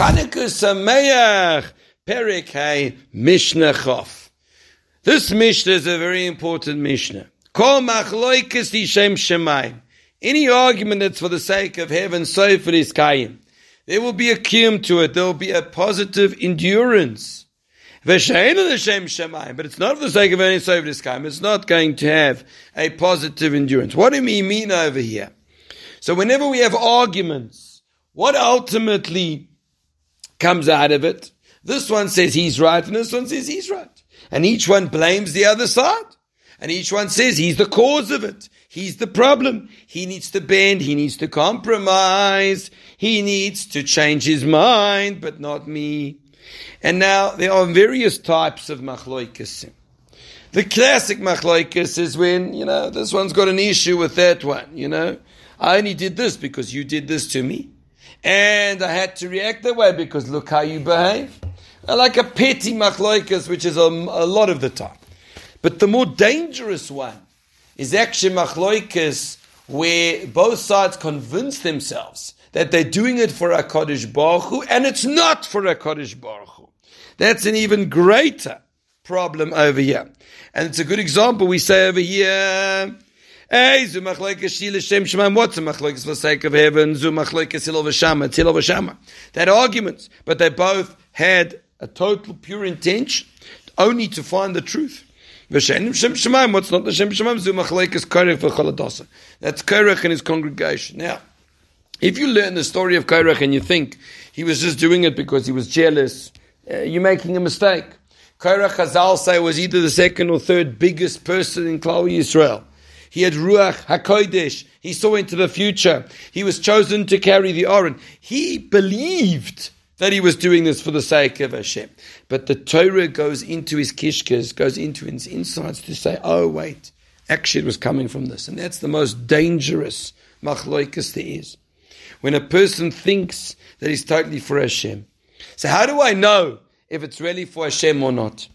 Chanukah Sameach, Perikei Mishnah Chof. This Mishnah is a very important Mishnah. Kol machloikis Shem shemayim. Any argument that's for the sake of heaven, so for this kayim. There will be a kiyum to it. There will be a positive endurance. But it's not for the sake of any so for. It's not going to have a positive endurance. What do we mean over here? So whenever we have arguments, what ultimately comes out of it? This one says he's right and this one says he's right. And each one blames the other side. And each one says he's the cause of it. He's the problem. He needs to bend. He needs to compromise. He needs to change his mind, but not me. And now there are various types of machloikas. The classic machloikas is when, you know, this one's got an issue with that one, you know. I only did this because you did this to me. And I had to react that way because look how you behave. I like a petty machloikas, which is a, a, lot of the time. But the more dangerous one is actually machloikas, where both sides convince themselves that they're doing it for a Baruch Hu, and it's not for a Baruch Hu. That's an even greater problem over here. And it's a good example we say over here, Hey, zu machlekes shile shem shemaim. What's a machlekes for sake of heaven? Zu machlekes Hillel v'Shammai. It's Hillel v'Shammai. They had arguments, but they both had a total pure intention, only to find the truth. V'shenim shem shemaim. What's not the shem shemaim? Zu machlekes korech v'choladasa. That's Korech and his congregation. Now, if you learn the story of Korech and you think he was just doing it because he was jealous, uh, you're making a mistake. Korech Chazal say was either the second or third biggest person in Klal Yisrael. He had Ruach HaKodesh. He saw into the future. He was chosen to carry the Aron. He believed that he was doing this for the sake of Hashem. But the Torah goes into his kishkas, goes into his insights to say, oh, wait, actually it was coming from this. And that's the most dangerous machloikas there is. When a person thinks that he's totally for Hashem. So how do I know if it's really for Hashem or not?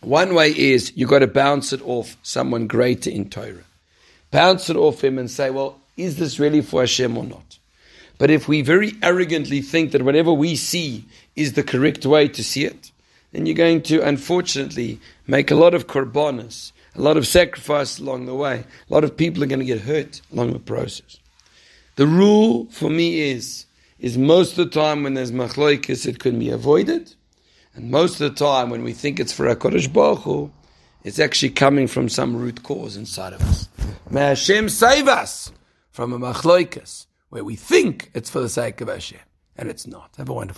One way is you've got to bounce it off someone greater in Torah. Bounce it off him and say, well, is this really for Hashem or not? But if we very arrogantly think that whatever we see is the correct way to see it, then you're going to, unfortunately, make a lot of korbanos, a lot of sacrifice along the way. A lot of people are going to get hurt along the process. The rule for me is, is most of the time when there's machloikis, it can be avoided. And most of the time, when we think it's for HaKadosh Baruch Hu, it's actually coming from some root cause inside of us. May Hashem save us from a machloikas, where we think it's for the sake of Hashem, and it's not. Have a wonderful